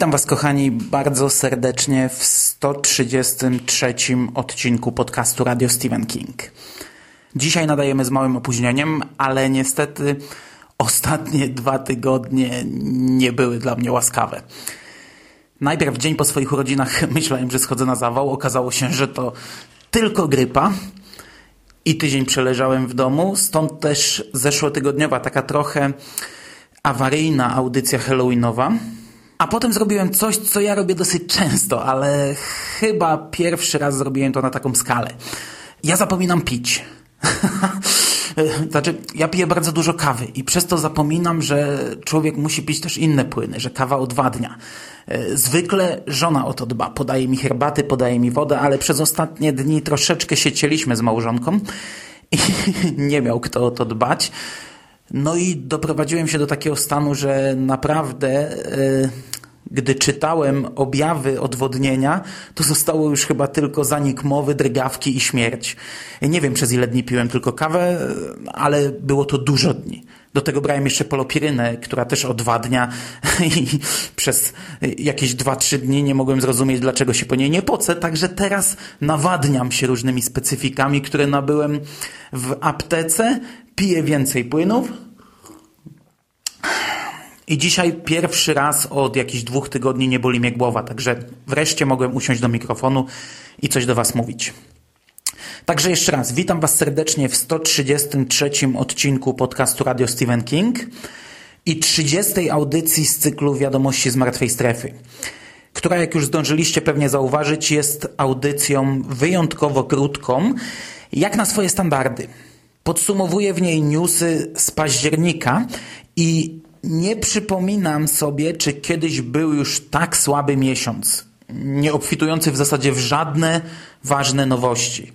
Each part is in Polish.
Witam Was, kochani, bardzo serdecznie w 133 odcinku podcastu Radio Stephen King. Dzisiaj nadajemy z małym opóźnieniem, ale niestety ostatnie dwa tygodnie nie były dla mnie łaskawe. Najpierw dzień po swoich urodzinach myślałem, że schodzę na zawał. Okazało się, że to tylko grypa. I tydzień przeleżałem w domu, stąd też zeszłotygodniowa, taka trochę awaryjna audycja halloweenowa. A potem zrobiłem coś, co ja robię dosyć często, ale chyba pierwszy raz zrobiłem to na taką skalę. Ja zapominam pić. znaczy, ja piję bardzo dużo kawy i przez to zapominam, że człowiek musi pić też inne płyny, że kawa odwadnia. Zwykle żona o to dba. Podaje mi herbaty, podaje mi wodę, ale przez ostatnie dni troszeczkę się cieliśmy z małżonką i nie miał kto o to dbać. No i doprowadziłem się do takiego stanu, że naprawdę, yy, gdy czytałem objawy odwodnienia, to zostało już chyba tylko zanik mowy, drgawki i śmierć. Nie wiem przez ile dni piłem tylko kawę, ale było to dużo dni. Do tego brałem jeszcze polopirynę, która też odwadnia i przez jakieś 2-3 dni nie mogłem zrozumieć, dlaczego się po niej nie pocę, także teraz nawadniam się różnymi specyfikami, które nabyłem w aptece, piję więcej płynów, i dzisiaj pierwszy raz od jakichś dwóch tygodni nie boli mnie głowa, także wreszcie mogłem usiąść do mikrofonu i coś do Was mówić. Także jeszcze raz, witam Was serdecznie w 133 odcinku podcastu Radio Stephen King i 30 audycji z cyklu Wiadomości z Martwej Strefy, która jak już zdążyliście pewnie zauważyć jest audycją wyjątkowo krótką, jak na swoje standardy. Podsumowuję w niej newsy z października i nie przypominam sobie, czy kiedyś był już tak słaby miesiąc, nie obfitujący w zasadzie w żadne ważne nowości.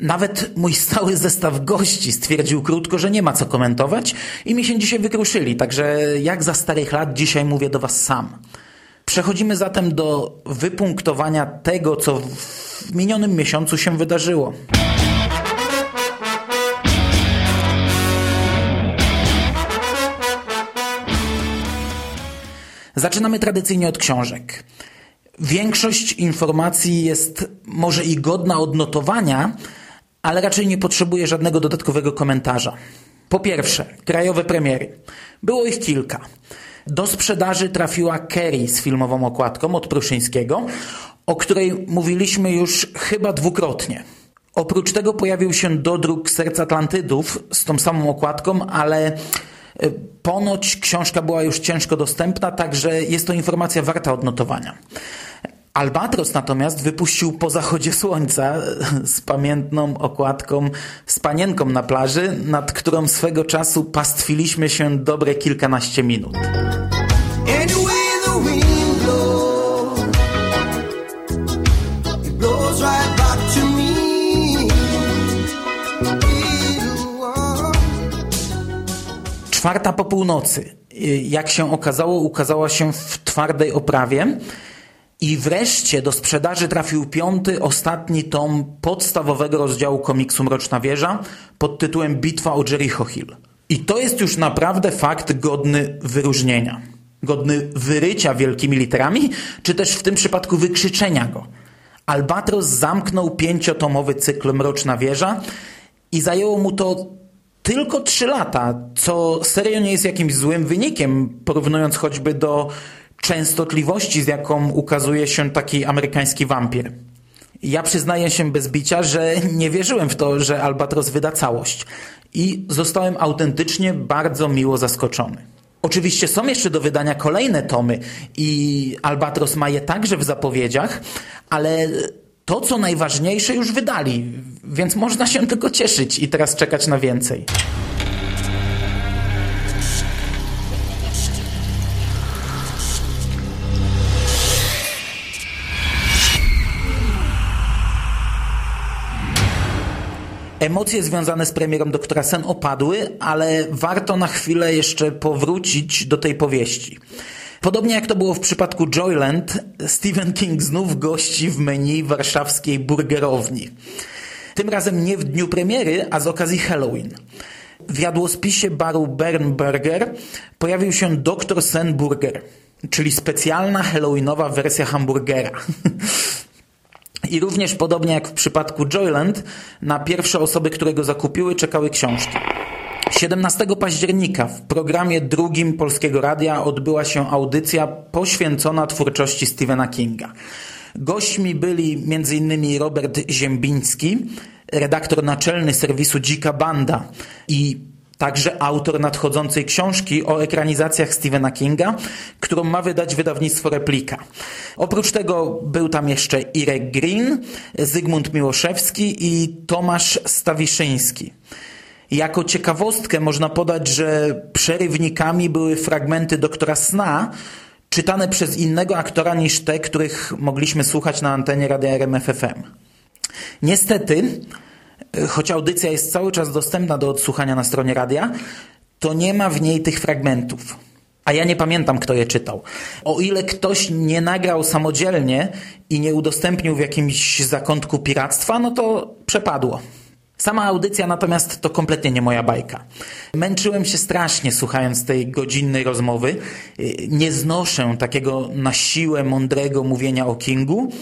Nawet mój stały zestaw gości stwierdził krótko, że nie ma co komentować i mi się dzisiaj wykruszyli, także jak za starych lat dzisiaj mówię do Was sam. Przechodzimy zatem do wypunktowania tego, co w minionym miesiącu się wydarzyło. Zaczynamy tradycyjnie od książek. Większość informacji jest może i godna odnotowania, ale raczej nie potrzebuje żadnego dodatkowego komentarza. Po pierwsze, krajowe premiery. Było ich kilka. Do sprzedaży trafiła Kerry z filmową okładką od Pruszyńskiego, o której mówiliśmy już chyba dwukrotnie. Oprócz tego pojawił się dodruk Serc Atlantydów z tą samą okładką, ale ponoć książka była już ciężko dostępna, także jest to informacja warta odnotowania. Albatros natomiast wypuścił po zachodzie słońca z pamiętną okładką z panienką na plaży, nad którą swego czasu pastwiliśmy się dobre kilkanaście minut. Czwarta po północy, jak się okazało, ukazała się w twardej oprawie. I wreszcie do sprzedaży trafił piąty, ostatni tom podstawowego rozdziału komiksu Mroczna Wieża pod tytułem Bitwa o Jericho Hill. I to jest już naprawdę fakt godny wyróżnienia. Godny wyrycia wielkimi literami, czy też w tym przypadku wykrzyczenia go. Albatros zamknął pięciotomowy cykl Mroczna Wieża i zajęło mu to tylko 3 lata, co serio nie jest jakimś złym wynikiem, porównując choćby do częstotliwości, z jaką ukazuje się taki amerykański wampir. Ja przyznaję się bez bicia, że nie wierzyłem w to, że Albatros wyda całość i zostałem autentycznie bardzo miło zaskoczony. Oczywiście są jeszcze do wydania kolejne tomy i Albatros ma je także w zapowiedziach, ale To, co najważniejsze, już wydali, więc można się tylko cieszyć i teraz czekać na więcej. Emocje związane z premierą Doktora Sen opadły, ale warto na chwilę jeszcze powrócić do tej powieści. Podobnie jak to było w przypadku Joyland, Stephen King znów gości w menu warszawskiej burgerowni. Tym razem nie w dniu premiery, a z okazji Halloween. W jadłospisie baru Bernburger pojawił się Dr. Sen Burger, czyli specjalna halloweenowa wersja hamburgera. I również podobnie jak w przypadku Joyland, na pierwsze osoby, które go zakupiły, czekały książki. 17 października w programie drugim Polskiego Radia odbyła się audycja poświęcona twórczości Stephena Kinga. Gośćmi byli m.in. Robert Ziembiński, redaktor naczelny serwisu Dzika Banda i także autor nadchodzącej książki o ekranizacjach Stephena Kinga, którą ma wydać wydawnictwo Replika. Oprócz tego był tam jeszcze Irek Green, Zygmunt Miłoszewski i Tomasz Stawiszyński. Jako ciekawostkę można podać, że przerywnikami były fragmenty doktora Sna, czytane przez innego aktora niż te, których mogliśmy słuchać na antenie Radia RMFFM. Niestety, choć audycja jest cały czas dostępna do odsłuchania na stronie radia, to nie ma w niej tych fragmentów. A ja nie pamiętam, kto je czytał. O ile ktoś nie nagrał samodzielnie i nie udostępnił w jakimś zakątku piractwa, no to przepadło. Sama audycja natomiast to kompletnie nie moja bajka. Męczyłem się strasznie słuchając tej godzinnej rozmowy. Nie znoszę takiego na siłę mądrego mówienia o Kingu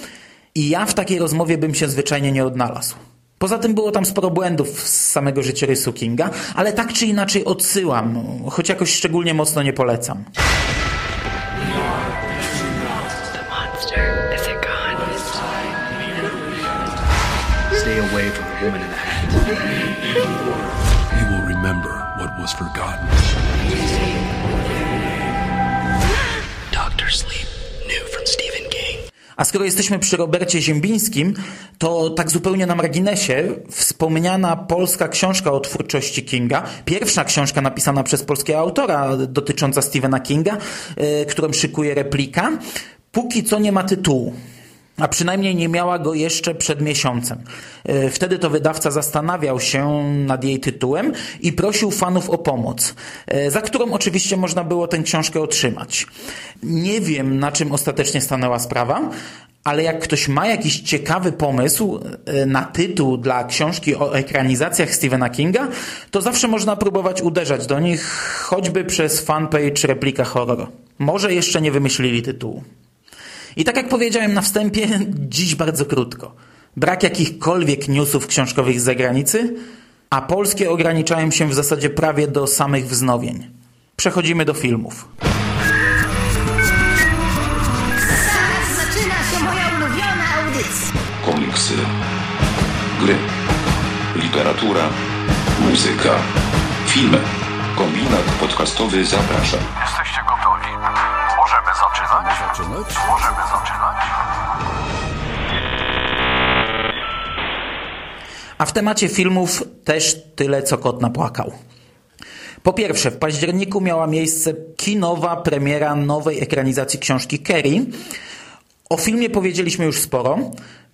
i ja w takiej rozmowie bym się zwyczajnie nie odnalazł. Poza tym było tam sporo błędów z samego życiorysu Kinga, ale tak czy inaczej odsyłam, choć jakoś szczególnie mocno nie polecam. Stay away from the woman in the. He will remember what was forgotten. Doctor Sleep, new from Stephen King. A skoro jesteśmy przy Robercie Ziembińskim, to tak zupełnie na marginesie wspomniana polska książka o twórczości Kinga, pierwsza książka napisana przez polskiego autora dotycząca Stephena Kinga, yy, którą szykuje replika, póki co nie ma tytułu a przynajmniej nie miała go jeszcze przed miesiącem. E, wtedy to wydawca zastanawiał się nad jej tytułem i prosił fanów o pomoc, e, za którą oczywiście można było tę książkę otrzymać. Nie wiem, na czym ostatecznie stanęła sprawa, ale jak ktoś ma jakiś ciekawy pomysł e, na tytuł dla książki o ekranizacjach Stephena Kinga, to zawsze można próbować uderzać do nich, choćby przez fanpage Replika Horror. Może jeszcze nie wymyślili tytułu. I tak jak powiedziałem na wstępie, dziś bardzo krótko. Brak jakichkolwiek newsów książkowych z zagranicy, a polskie ograniczają się w zasadzie prawie do samych wznowień. Przechodzimy do filmów. Zaraz zaczyna się moja ulubiona audycja. komiksy, gry, literatura, muzyka, filmy. Kombinat podcastowy zaprasza. Jesteście gotowi? Możemy zaczynać. Możemy zaczynać. A w temacie filmów też tyle, co kot napłakał. Po pierwsze, w październiku miała miejsce kinowa premiera nowej ekranizacji książki Kerry. O filmie powiedzieliśmy już sporo.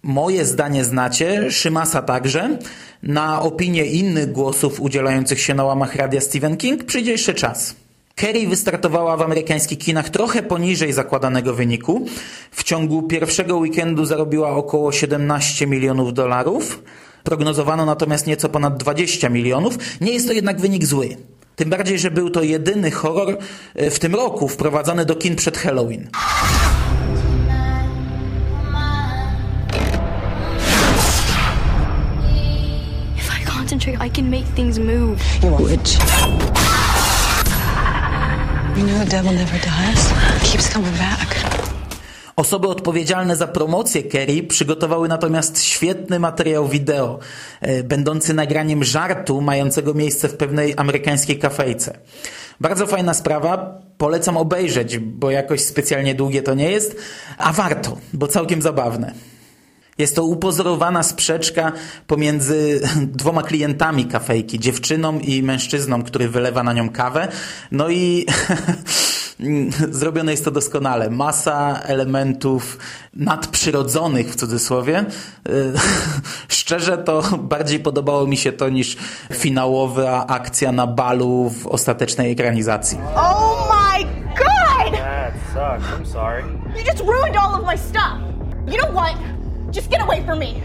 Moje zdanie znacie, Szymasa także. Na opinię innych głosów udzielających się na łamach radia Stephen King przyjdzie jeszcze czas. Kerry wystartowała w amerykańskich kinach trochę poniżej zakładanego wyniku. W ciągu pierwszego weekendu zarobiła około 17 milionów dolarów. Prognozowano natomiast nieco ponad 20 milionów. Nie jest to jednak wynik zły. Tym bardziej, że był to jedyny horror e, w tym roku wprowadzony do kin przed Halloween. If I concentrate, I can make things move. You're Osoby odpowiedzialne za promocję Kerry przygotowały natomiast świetny materiał wideo, e, będący nagraniem żartu mającego miejsce w pewnej amerykańskiej kafejce. Bardzo fajna sprawa, polecam obejrzeć, bo jakoś specjalnie długie to nie jest, a warto, bo całkiem zabawne. Jest to upozorowana sprzeczka pomiędzy dwoma klientami kafejki, dziewczyną i mężczyzną, który wylewa na nią kawę. No i zrobione jest to doskonale. Masa elementów nadprzyrodzonych w cudzysłowie. Szczerze to bardziej podobało mi się to niż finałowa akcja na balu w ostatecznej ekranizacji. Oh my god! That sucks. I'm sorry. You just ruined all of my stuff. You know what? Just get away from me.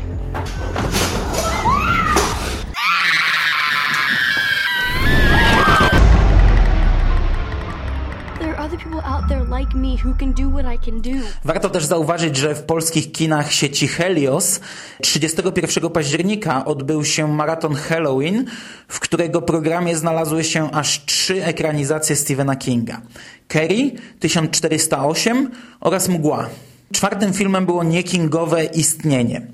There are other people out there like me who can do what I can do. Warto też zauważyć, że w polskich kinach sieci Helios 31 października odbył się maraton Halloween, w którego programie znalazły się aż trzy ekranizacje Stephena Kinga. Carrie, 1408 oraz Mgła. Czwartym filmem było niekingowe Istnienie.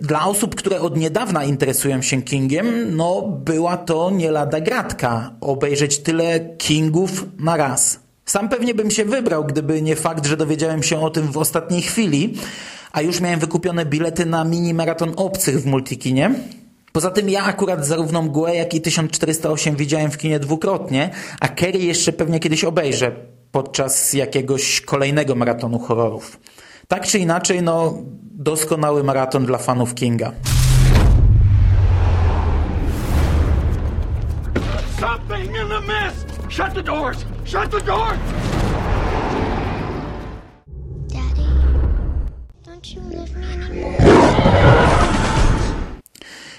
Dla osób, które od niedawna interesują się Kingiem, no była to nie lada gratka obejrzeć tyle Kingów na raz. Sam pewnie bym się wybrał, gdyby nie fakt, że dowiedziałem się o tym w ostatniej chwili, a już miałem wykupione bilety na mini maraton obcych w Multikinie. Poza tym ja akurat zarówno Mgłę, jak i 1408 widziałem w kinie dwukrotnie, a Kerry jeszcze pewnie kiedyś obejrzę podczas jakiegoś kolejnego maratonu horrorów. Tak czy inaczej, no doskonały maraton dla fanów Kinga. Something in the mist! Shut the doors! Shut the doors! Daddy, don't you love me anymore?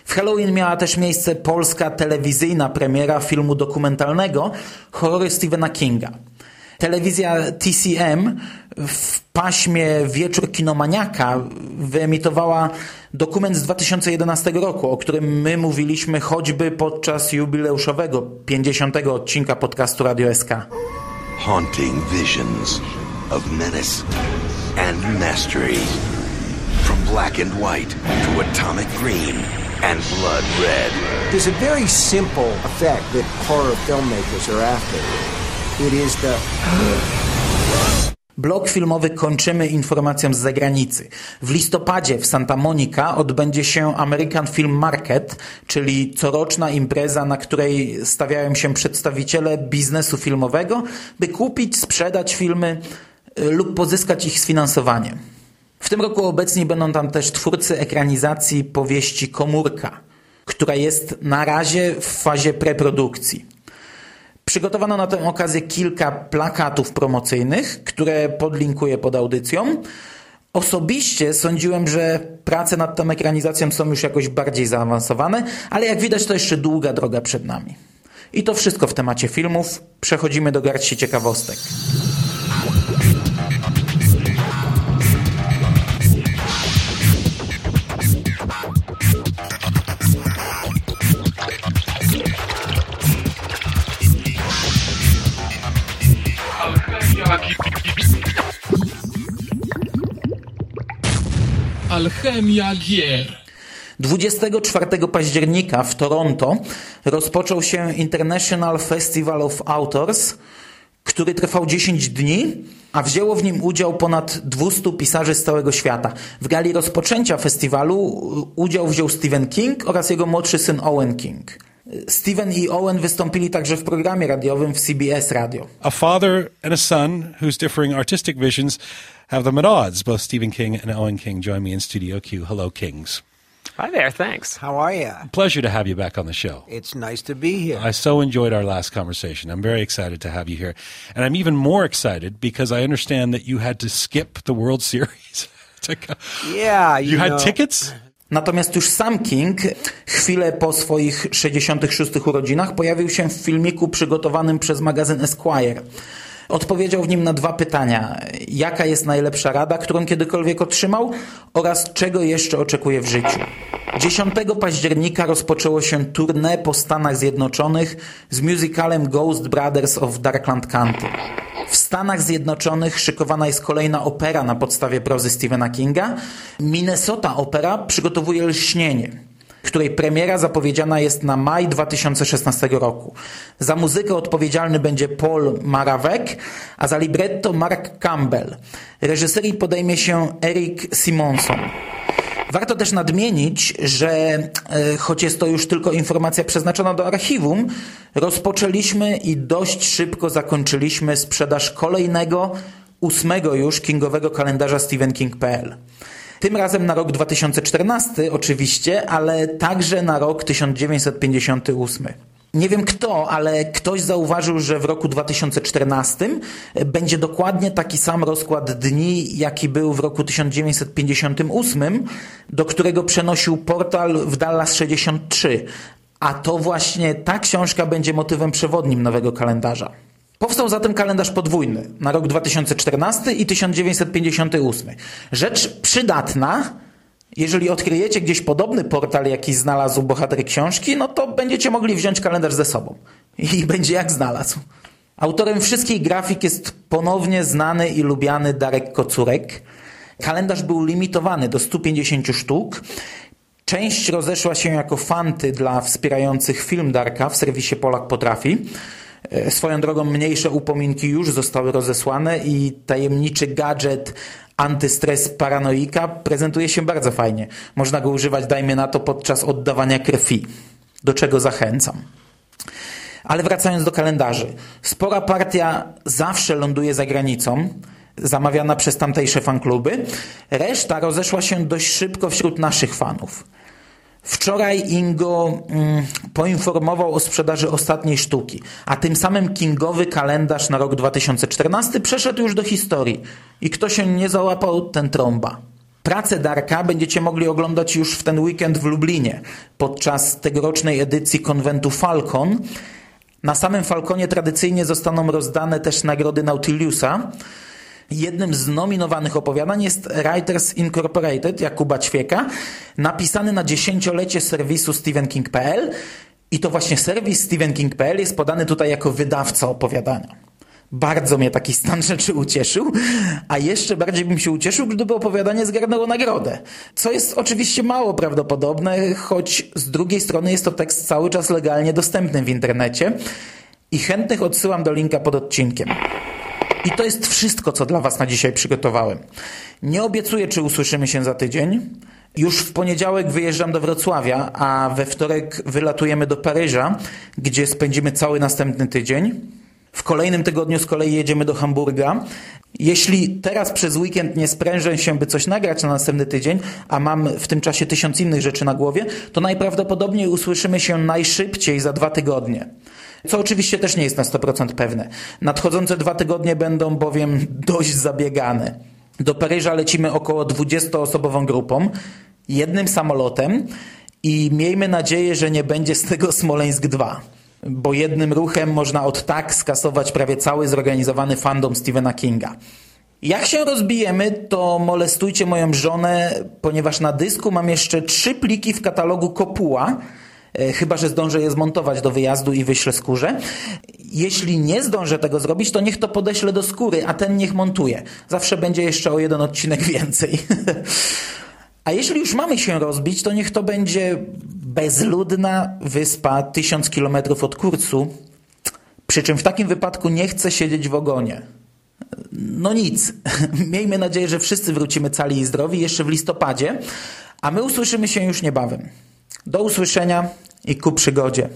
W Halloween miała też miejsce polska telewizyjna premiera filmu dokumentalnego horrory Stephena Kinga. Telewizja TCM w paśmie Wieczór Kinomaniaka wyemitowała dokument z 2011 roku, o którym my mówiliśmy choćby podczas jubileuszowego 50. odcinka podcastu Radio SK. Haunting visions of menace and mastery. From black and white to atomic green and blood red. There's a very simple effect that horror filmmakers are after. Blok filmowy kończymy informacją z zagranicy. W listopadzie w Santa Monica odbędzie się American Film Market, czyli coroczna impreza, na której stawiają się przedstawiciele biznesu filmowego, by kupić, sprzedać filmy y, lub pozyskać ich sfinansowanie. W tym roku obecni będą tam też twórcy ekranizacji powieści Komórka, która jest na razie w fazie preprodukcji. Przygotowano na tę okazję kilka plakatów promocyjnych, które podlinkuję pod audycją. Osobiście sądziłem, że prace nad tą ekranizacją są już jakoś bardziej zaawansowane, ale jak widać to jeszcze długa droga przed nami. I to wszystko w temacie filmów. Przechodzimy do garści ciekawostek. Gier. 24 października w Toronto rozpoczął się International Festival of Authors, który trwał 10 dni, a wzięło w nim udział ponad 200 pisarzy z całego świata. W gali rozpoczęcia festiwalu udział wziął Stephen King oraz jego młodszy syn Owen King. Stephen i Owen wystąpili także w programie radiowym w CBS Radio. A father and a son whose differing artistic visions have them at odds. Both Stephen King and Owen King join me in Studio Q. Hello, Kings. Hi there. Thanks. how are you? Pleasure to have you back on the show. It's nice to be here. I so enjoyed our last conversation. I'm very excited to have you here. And I'm even more excited because I understand that you had to skip the World Series. to go. yeah, you, You had know, tickets? Natomiast już sam King chwilę po swoich 66 urodzinach pojawił się w filmiku przygotowanym przez magazyn Esquire. Odpowiedział w nim na dwa pytania. Jaka jest najlepsza rada, którą kiedykolwiek otrzymał oraz czego jeszcze oczekuje w życiu. 10 października rozpoczęło się tournée po Stanach Zjednoczonych z musicalem Ghost Brothers of Darkland County. W Stanach Zjednoczonych szykowana jest kolejna opera na podstawie prozy Stephena Kinga. Minnesota Opera przygotowuje Lśnienie, której premiera zapowiedziana jest na maj 2016 roku. Za muzykę odpowiedzialny będzie Paul Maravek, a za libretto Mark Campbell. Reżyserii podejmie się Eric Simonson. Warto też nadmienić, że e, choć jest to już tylko informacja przeznaczona do archiwum, rozpoczęliśmy i dość szybko zakończyliśmy sprzedaż kolejnego, ósmego już kingowego kalendarza StephenKing.pl. Tym razem na rok 2014 oczywiście, ale także na rok 1958. Nie wiem kto, ale ktoś zauważył, że w roku 2014 będzie dokładnie taki sam rozkład dni, jaki był w roku 1958, do którego przenosił portal w Dallas 63. A to właśnie ta książka będzie motywem przewodnim nowego kalendarza. Powstał zatem kalendarz podwójny na rok 2014 i 1958. Rzecz przydatna, jeżeli odkryjecie gdzieś podobny portal, jaki znalazł bohater książki, no to będziecie mogli wziąć kalendarz ze sobą. I będzie jak znalazł. Autorem wszystkich grafik jest ponownie znany i lubiany Darek Kocurek. Kalendarz był limitowany do 150 sztuk. Część rozeszła się jako fanty dla wspierających film Darka w serwisie Polak Potrafi. E, swoją drogą mniejsze upominki już zostały rozesłane i tajemniczy gadżet antystres paranoika prezentuje się bardzo fajnie. Można go używać, dajmy na to, podczas oddawania krwi, do czego zachęcam. Ale wracając do kalendarzy. Spora partia zawsze ląduje za granicą, zamawiana przez tamtejsze fankluby. Reszta rozeszła się dość szybko wśród naszych fanów. Wczoraj Ingo mm, poinformował o sprzedaży ostatniej sztuki, a tym samym kingowy kalendarz na rok 2014 przeszedł już do historii. I kto się nie załapał, ten trąba. Pracę Darka będziecie mogli oglądać już w ten weekend w Lublinie podczas tegorocznej edycji konwentu Falcon. Na samym Falconie tradycyjnie zostaną rozdane też nagrody Nautiliusa. Jednym z nominowanych opowiadań jest Writers Incorporated Jakuba Ćwieka, napisany na dziesięciolecie serwisu StephenKing.pl i to właśnie serwis StephenKing.pl jest podany tutaj jako wydawca opowiadania. Bardzo mnie taki stan rzeczy ucieszył, a jeszcze bardziej bym się ucieszył, gdyby opowiadanie zgarnęło nagrodę. Co jest oczywiście mało prawdopodobne, choć z drugiej strony jest to tekst cały czas legalnie dostępny w internecie i chętnych odsyłam do linka pod odcinkiem. I to jest wszystko, co dla Was na dzisiaj przygotowałem. Nie obiecuję, czy usłyszymy się za tydzień. Już w poniedziałek wyjeżdżam do Wrocławia, a we wtorek wylatujemy do Paryża, gdzie spędzimy cały następny tydzień. W kolejnym tygodniu z kolei jedziemy do Hamburga. Jeśli teraz przez weekend nie sprężę się, by coś nagrać na następny tydzień, a mam w tym czasie tysiąc innych rzeczy na głowie, to najprawdopodobniej usłyszymy się najszybciej za dwa tygodnie. Co oczywiście też nie jest na 100% pewne. Nadchodzące dwa tygodnie będą bowiem dość zabiegane. Do Paryża lecimy około 20-osobową grupą, jednym samolotem i miejmy nadzieję, że nie będzie z tego Smoleńsk 2 bo jednym ruchem można od tak skasować prawie cały zorganizowany fandom Stephena Kinga. Jak się rozbijemy, to molestujcie moją żonę, ponieważ na dysku mam jeszcze trzy pliki w katalogu Kopuła, chyba że zdążę je zmontować do wyjazdu i wyślę skórze. Jeśli nie zdążę tego zrobić, to niech to podeślę do skóry, a ten niech montuje. Zawsze będzie jeszcze o jeden odcinek więcej. a jeśli już mamy się rozbić, to niech to będzie bezludna wyspa tysiąc kilometrów od Kurcu, przy czym w takim wypadku nie chcę siedzieć w ogonie. No nic. Miejmy nadzieję, że wszyscy wrócimy cali i zdrowi jeszcze w listopadzie, a my usłyszymy się już niebawem. Do usłyszenia i ku przygodzie.